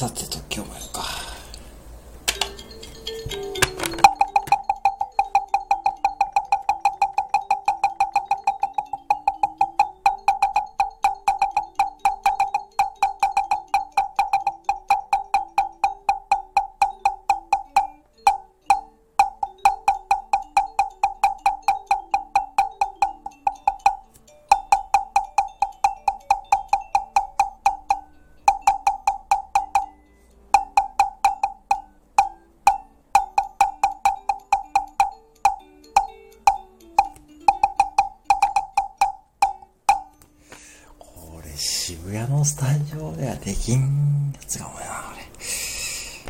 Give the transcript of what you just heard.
さてと今日もやるか。渋谷のスタジオではできんやつが多い。